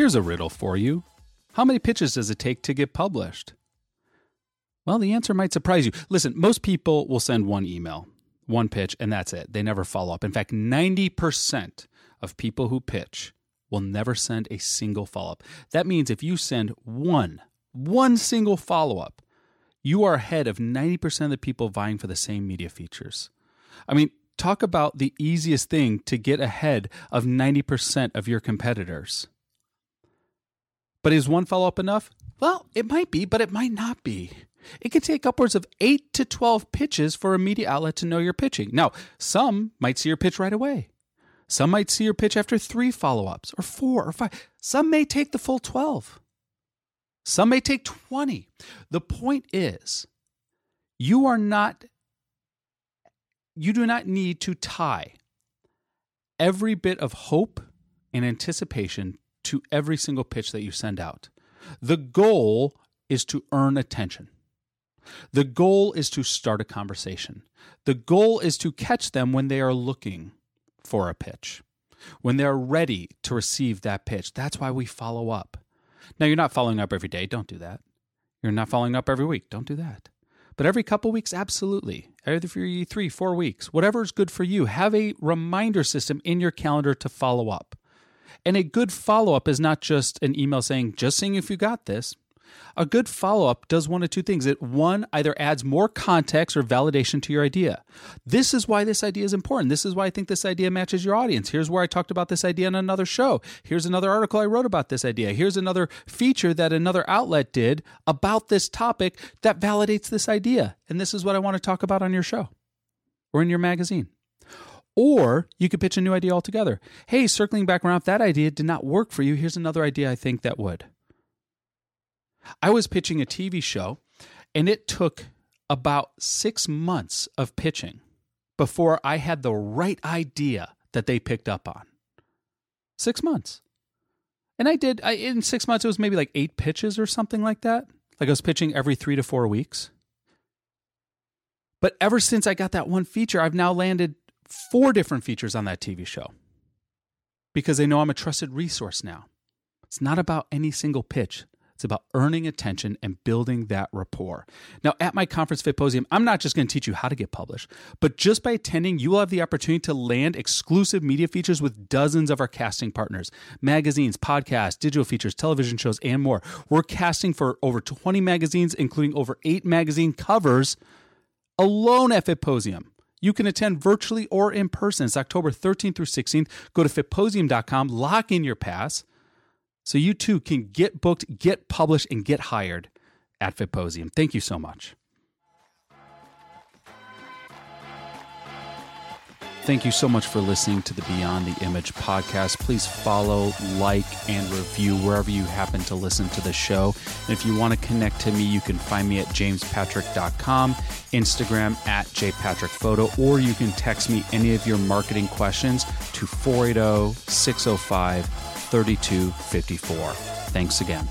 Here's a riddle for you. How many pitches does it take to get published? Well, the answer might surprise you. Listen, most people will send one email, one pitch, and that's it. They never follow up. In fact, 90% of people who pitch will never send a single follow up. That means if you send one, one single follow up, you are ahead of 90% of the people vying for the same media features. I mean, talk about the easiest thing to get ahead of 90% of your competitors. But is one follow up enough? Well, it might be, but it might not be. It can take upwards of 8 to 12 pitches for a media outlet to know you're pitching. Now, some might see your pitch right away. Some might see your pitch after three follow ups, or four, or five. Some may take the full 12. Some may take 20. The point is, you are not, you do not need to tie every bit of hope and anticipation to every single pitch that you send out. The goal is to earn attention. The goal is to start a conversation. The goal is to catch them when they are looking for a pitch, when they're ready to receive that pitch. That's why we follow up. Now, you're not following up every day. Don't do that. You're not following up every week. Don't do that. But every couple weeks, absolutely. Every three, four weeks, whatever is good for you, have a reminder system in your calendar to follow up. And a good follow up is not just an email saying, just seeing if you got this. A good follow up does one of two things. It one either adds more context or validation to your idea. This is why this idea is important. This is why I think this idea matches your audience. Here's where I talked about this idea in another show. Here's another article I wrote about this idea. Here's another feature that another outlet did about this topic that validates this idea. And this is what I want to talk about on your show or in your magazine. Or you could pitch a new idea altogether. Hey, circling back around, if that idea did not work for you, here's another idea I think that would. I was pitching a TV show, and it took about six months of pitching before I had the right idea that they picked up on. Six months. And I did, I, in six months, it was maybe like eight pitches or something like that. Like I was pitching every three to four weeks. But ever since I got that one feature, I've now landed four different features on that TV show because they know I'm a trusted resource now. It's not about any single pitch. It's about earning attention and building that rapport. Now, at my conference Fitposium, I'm not just going to teach you how to get published, but just by attending, you will have the opportunity to land exclusive media features with dozens of our casting partners magazines, podcasts, digital features, television shows, and more. We're casting for over 20 magazines, including over eight magazine covers alone at Fitposium. You can attend virtually or in person. It's October 13th through 16th. Go to fitposium.com, lock in your pass so you too can get booked, get published, and get hired at Fitposium. Thank you so much. Thank you so much for listening to the Beyond the Image podcast. Please follow, like, and review wherever you happen to listen to the show. And if you want to connect to me, you can find me at jamespatrick.com, Instagram at jpatrickphoto, or you can text me any of your marketing questions to 480 605 3254. Thanks again.